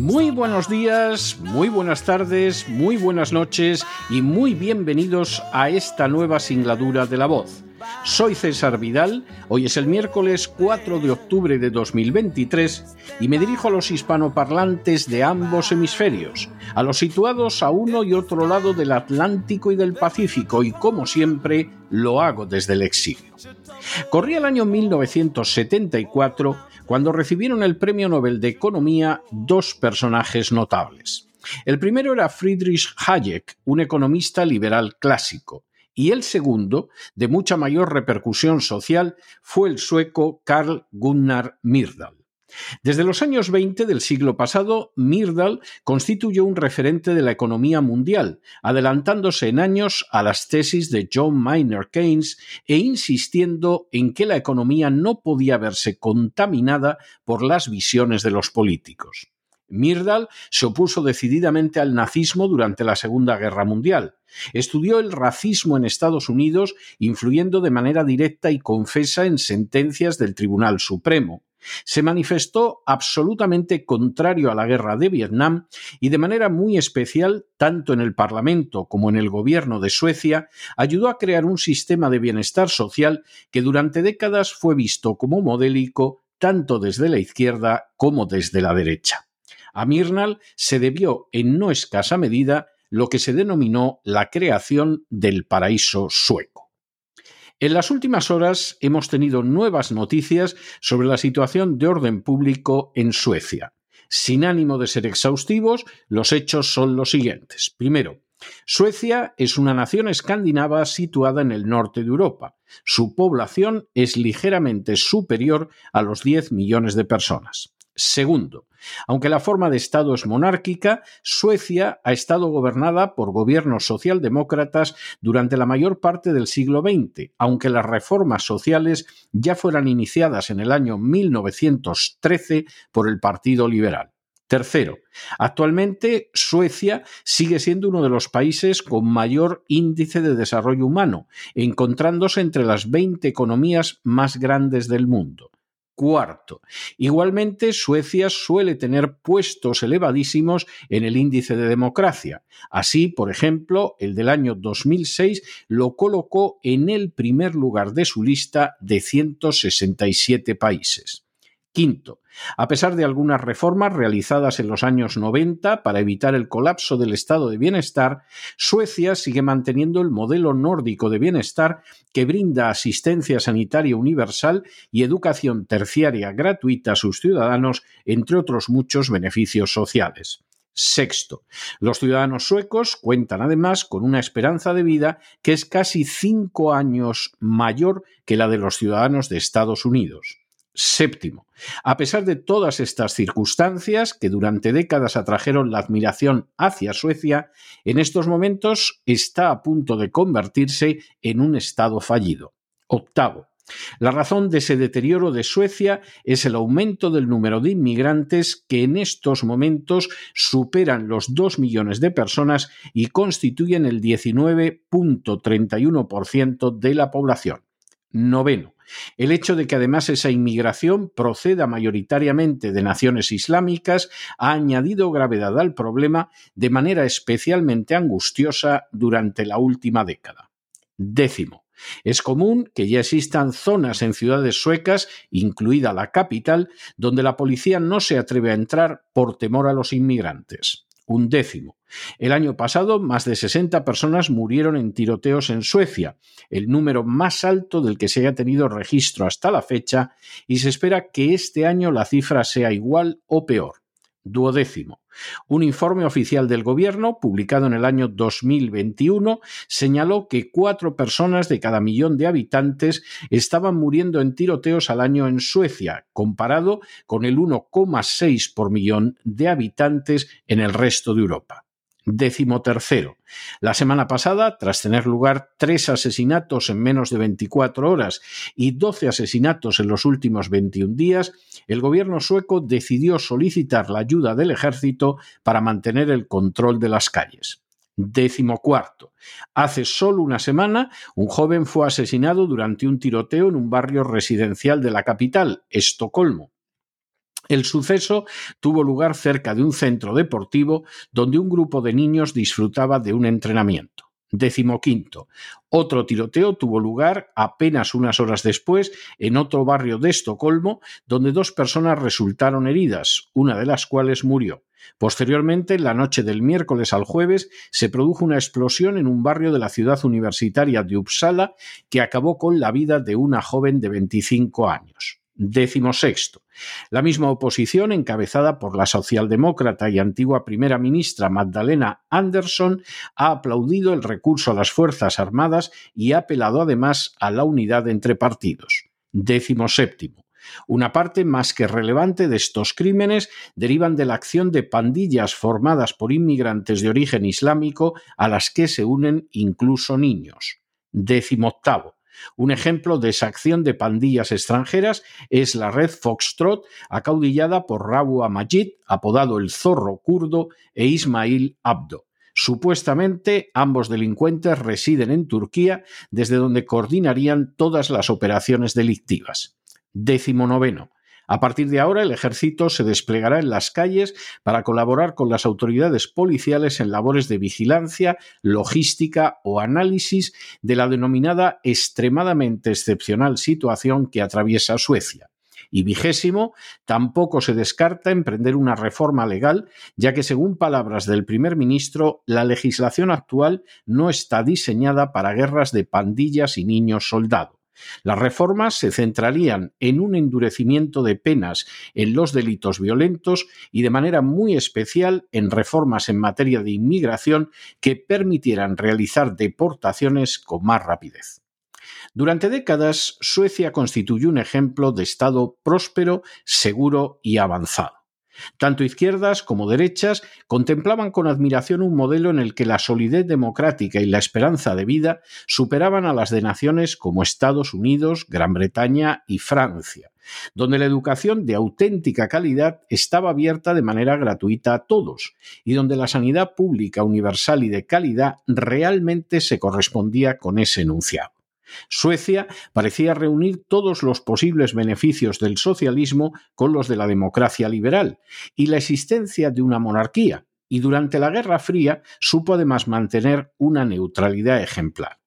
Muy buenos días, muy buenas tardes, muy buenas noches y muy bienvenidos a esta nueva singladura de la voz. Soy César Vidal, hoy es el miércoles 4 de octubre de 2023 y me dirijo a los hispanoparlantes de ambos hemisferios, a los situados a uno y otro lado del Atlántico y del Pacífico y como siempre lo hago desde el exilio. Corría el año 1974 cuando recibieron el Premio Nobel de Economía dos personajes notables. El primero era Friedrich Hayek, un economista liberal clásico, y el segundo, de mucha mayor repercusión social, fue el sueco Carl Gunnar Myrdal. Desde los años 20 del siglo pasado, Myrdal constituyó un referente de la economía mundial, adelantándose en años a las tesis de John Maynard Keynes e insistiendo en que la economía no podía verse contaminada por las visiones de los políticos. Myrdal se opuso decididamente al nazismo durante la Segunda Guerra Mundial. Estudió el racismo en Estados Unidos, influyendo de manera directa y confesa en sentencias del Tribunal Supremo. Se manifestó absolutamente contrario a la guerra de Vietnam y de manera muy especial, tanto en el Parlamento como en el gobierno de Suecia, ayudó a crear un sistema de bienestar social que durante décadas fue visto como modélico tanto desde la izquierda como desde la derecha. A Mirnal se debió en no escasa medida lo que se denominó la creación del paraíso sueco. En las últimas horas hemos tenido nuevas noticias sobre la situación de orden público en Suecia. Sin ánimo de ser exhaustivos, los hechos son los siguientes. Primero, Suecia es una nación escandinava situada en el norte de Europa. Su población es ligeramente superior a los 10 millones de personas. Segundo, aunque la forma de Estado es monárquica, Suecia ha estado gobernada por gobiernos socialdemócratas durante la mayor parte del siglo XX, aunque las reformas sociales ya fueran iniciadas en el año 1913 por el Partido Liberal. Tercero, actualmente Suecia sigue siendo uno de los países con mayor índice de desarrollo humano, encontrándose entre las 20 economías más grandes del mundo. Cuarto, igualmente Suecia suele tener puestos elevadísimos en el índice de democracia. Así, por ejemplo, el del año 2006 lo colocó en el primer lugar de su lista de 167 países. Quinto, a pesar de algunas reformas realizadas en los años 90 para evitar el colapso del estado de bienestar, Suecia sigue manteniendo el modelo nórdico de bienestar que brinda asistencia sanitaria universal y educación terciaria gratuita a sus ciudadanos, entre otros muchos beneficios sociales. Sexto, los ciudadanos suecos cuentan además con una esperanza de vida que es casi cinco años mayor que la de los ciudadanos de Estados Unidos. Séptimo, a pesar de todas estas circunstancias que durante décadas atrajeron la admiración hacia Suecia, en estos momentos está a punto de convertirse en un Estado fallido. Octavo, la razón de ese deterioro de Suecia es el aumento del número de inmigrantes que en estos momentos superan los 2 millones de personas y constituyen el 19.31% de la población. Noveno, el hecho de que además esa inmigración proceda mayoritariamente de naciones islámicas ha añadido gravedad al problema de manera especialmente angustiosa durante la última década. Décimo. Es común que ya existan zonas en ciudades suecas, incluida la capital, donde la policía no se atreve a entrar por temor a los inmigrantes. Un décimo. El año pasado, más de 60 personas murieron en tiroteos en Suecia, el número más alto del que se haya tenido registro hasta la fecha, y se espera que este año la cifra sea igual o peor. Duodécimo. Un informe oficial del Gobierno, publicado en el año 2021, señaló que cuatro personas de cada millón de habitantes estaban muriendo en tiroteos al año en Suecia, comparado con el 1,6 por millón de habitantes en el resto de Europa. Décimo tercero. La semana pasada, tras tener lugar tres asesinatos en menos de 24 horas y 12 asesinatos en los últimos 21 días, el gobierno sueco decidió solicitar la ayuda del ejército para mantener el control de las calles. Décimo cuarto. Hace solo una semana, un joven fue asesinado durante un tiroteo en un barrio residencial de la capital, Estocolmo. El suceso tuvo lugar cerca de un centro deportivo donde un grupo de niños disfrutaba de un entrenamiento. Décimo quinto. Otro tiroteo tuvo lugar apenas unas horas después en otro barrio de Estocolmo, donde dos personas resultaron heridas, una de las cuales murió. Posteriormente, en la noche del miércoles al jueves, se produjo una explosión en un barrio de la ciudad universitaria de Uppsala que acabó con la vida de una joven de 25 años. Décimo sexto. La misma oposición, encabezada por la socialdemócrata y antigua primera ministra Magdalena Andersson, ha aplaudido el recurso a las Fuerzas Armadas y ha apelado además a la unidad entre partidos. Décimo séptimo. Una parte más que relevante de estos crímenes derivan de la acción de pandillas formadas por inmigrantes de origen islámico a las que se unen incluso niños. Décimo octavo. Un ejemplo de esa acción de pandillas extranjeras es la red Foxtrot, acaudillada por Rabu Amajid, apodado el zorro kurdo, e Ismail Abdo. Supuestamente, ambos delincuentes residen en Turquía, desde donde coordinarían todas las operaciones delictivas. Décimo noveno. A partir de ahora, el ejército se desplegará en las calles para colaborar con las autoridades policiales en labores de vigilancia, logística o análisis de la denominada extremadamente excepcional situación que atraviesa Suecia. Y vigésimo, tampoco se descarta emprender una reforma legal, ya que según palabras del primer ministro, la legislación actual no está diseñada para guerras de pandillas y niños soldados. Las reformas se centrarían en un endurecimiento de penas en los delitos violentos y de manera muy especial en reformas en materia de inmigración que permitieran realizar deportaciones con más rapidez. Durante décadas, Suecia constituyó un ejemplo de Estado próspero, seguro y avanzado. Tanto izquierdas como derechas contemplaban con admiración un modelo en el que la solidez democrática y la esperanza de vida superaban a las de naciones como Estados Unidos, Gran Bretaña y Francia, donde la educación de auténtica calidad estaba abierta de manera gratuita a todos y donde la sanidad pública universal y de calidad realmente se correspondía con ese enunciado. Suecia parecía reunir todos los posibles beneficios del socialismo con los de la democracia liberal y la existencia de una monarquía, y durante la Guerra Fría supo además mantener una neutralidad ejemplar.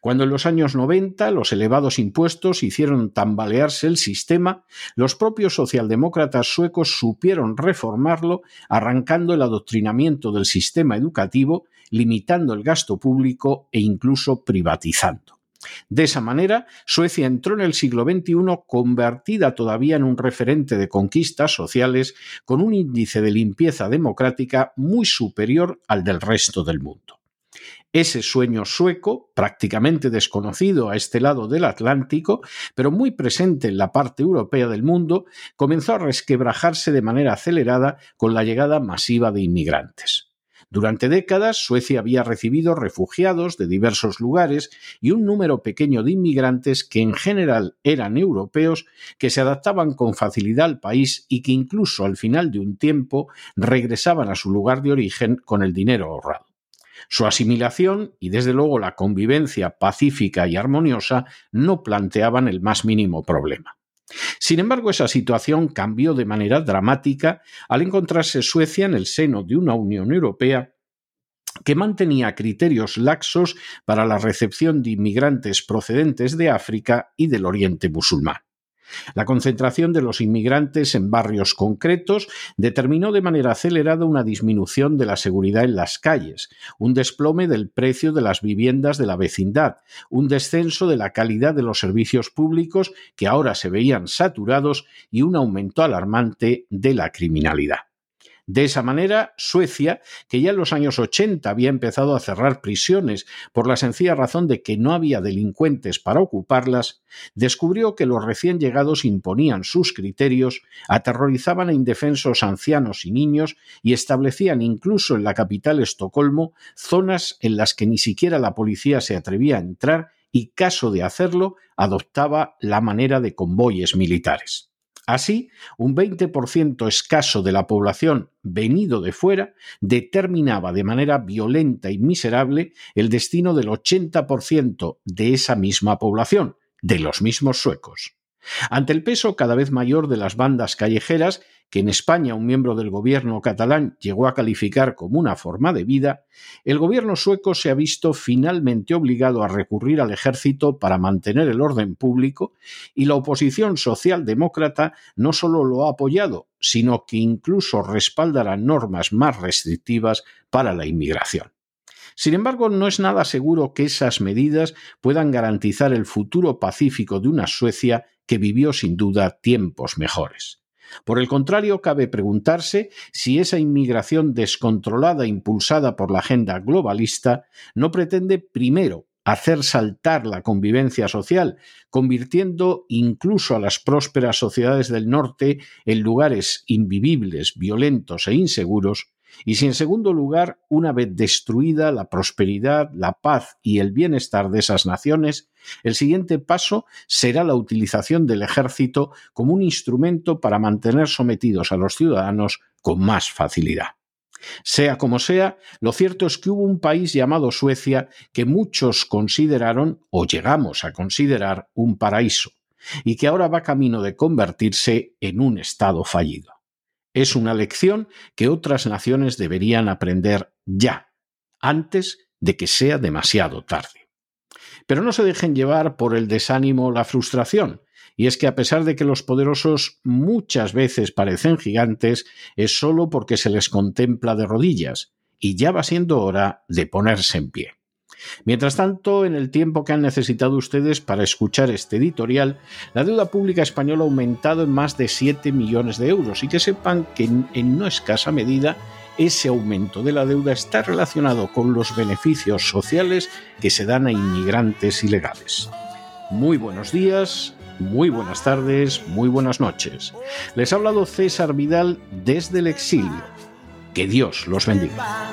Cuando en los años 90 los elevados impuestos hicieron tambalearse el sistema, los propios socialdemócratas suecos supieron reformarlo, arrancando el adoctrinamiento del sistema educativo, limitando el gasto público e incluso privatizando. De esa manera, Suecia entró en el siglo XXI convertida todavía en un referente de conquistas sociales con un índice de limpieza democrática muy superior al del resto del mundo. Ese sueño sueco, prácticamente desconocido a este lado del Atlántico, pero muy presente en la parte europea del mundo, comenzó a resquebrajarse de manera acelerada con la llegada masiva de inmigrantes. Durante décadas, Suecia había recibido refugiados de diversos lugares y un número pequeño de inmigrantes que en general eran europeos, que se adaptaban con facilidad al país y que incluso al final de un tiempo regresaban a su lugar de origen con el dinero ahorrado. Su asimilación y desde luego la convivencia pacífica y armoniosa no planteaban el más mínimo problema. Sin embargo, esa situación cambió de manera dramática al encontrarse Suecia en el seno de una Unión Europea que mantenía criterios laxos para la recepción de inmigrantes procedentes de África y del Oriente musulmán. La concentración de los inmigrantes en barrios concretos determinó de manera acelerada una disminución de la seguridad en las calles, un desplome del precio de las viviendas de la vecindad, un descenso de la calidad de los servicios públicos que ahora se veían saturados y un aumento alarmante de la criminalidad. De esa manera, Suecia, que ya en los años 80 había empezado a cerrar prisiones por la sencilla razón de que no había delincuentes para ocuparlas, descubrió que los recién llegados imponían sus criterios, aterrorizaban a indefensos ancianos y niños y establecían incluso en la capital Estocolmo zonas en las que ni siquiera la policía se atrevía a entrar y, caso de hacerlo, adoptaba la manera de convoyes militares. Así, un 20% escaso de la población venido de fuera determinaba de manera violenta y miserable el destino del 80% de esa misma población, de los mismos suecos. Ante el peso cada vez mayor de las bandas callejeras, que en España un miembro del gobierno catalán llegó a calificar como una forma de vida, el gobierno sueco se ha visto finalmente obligado a recurrir al ejército para mantener el orden público y la oposición socialdemócrata no solo lo ha apoyado, sino que incluso respaldará normas más restrictivas para la inmigración. Sin embargo, no es nada seguro que esas medidas puedan garantizar el futuro pacífico de una Suecia que vivió sin duda tiempos mejores. Por el contrario, cabe preguntarse si esa inmigración descontrolada impulsada por la agenda globalista no pretende primero hacer saltar la convivencia social, convirtiendo incluso a las prósperas sociedades del norte en lugares invivibles, violentos e inseguros, y si en segundo lugar, una vez destruida la prosperidad, la paz y el bienestar de esas naciones, el siguiente paso será la utilización del ejército como un instrumento para mantener sometidos a los ciudadanos con más facilidad. Sea como sea, lo cierto es que hubo un país llamado Suecia que muchos consideraron o llegamos a considerar un paraíso, y que ahora va camino de convertirse en un Estado fallido. Es una lección que otras naciones deberían aprender ya, antes de que sea demasiado tarde. Pero no se dejen llevar por el desánimo o la frustración, y es que a pesar de que los poderosos muchas veces parecen gigantes, es solo porque se les contempla de rodillas, y ya va siendo hora de ponerse en pie. Mientras tanto, en el tiempo que han necesitado ustedes para escuchar este editorial, la deuda pública española ha aumentado en más de 7 millones de euros y que sepan que en no escasa medida ese aumento de la deuda está relacionado con los beneficios sociales que se dan a inmigrantes ilegales. Muy buenos días, muy buenas tardes, muy buenas noches. Les ha hablado César Vidal desde el exilio. Que Dios los bendiga.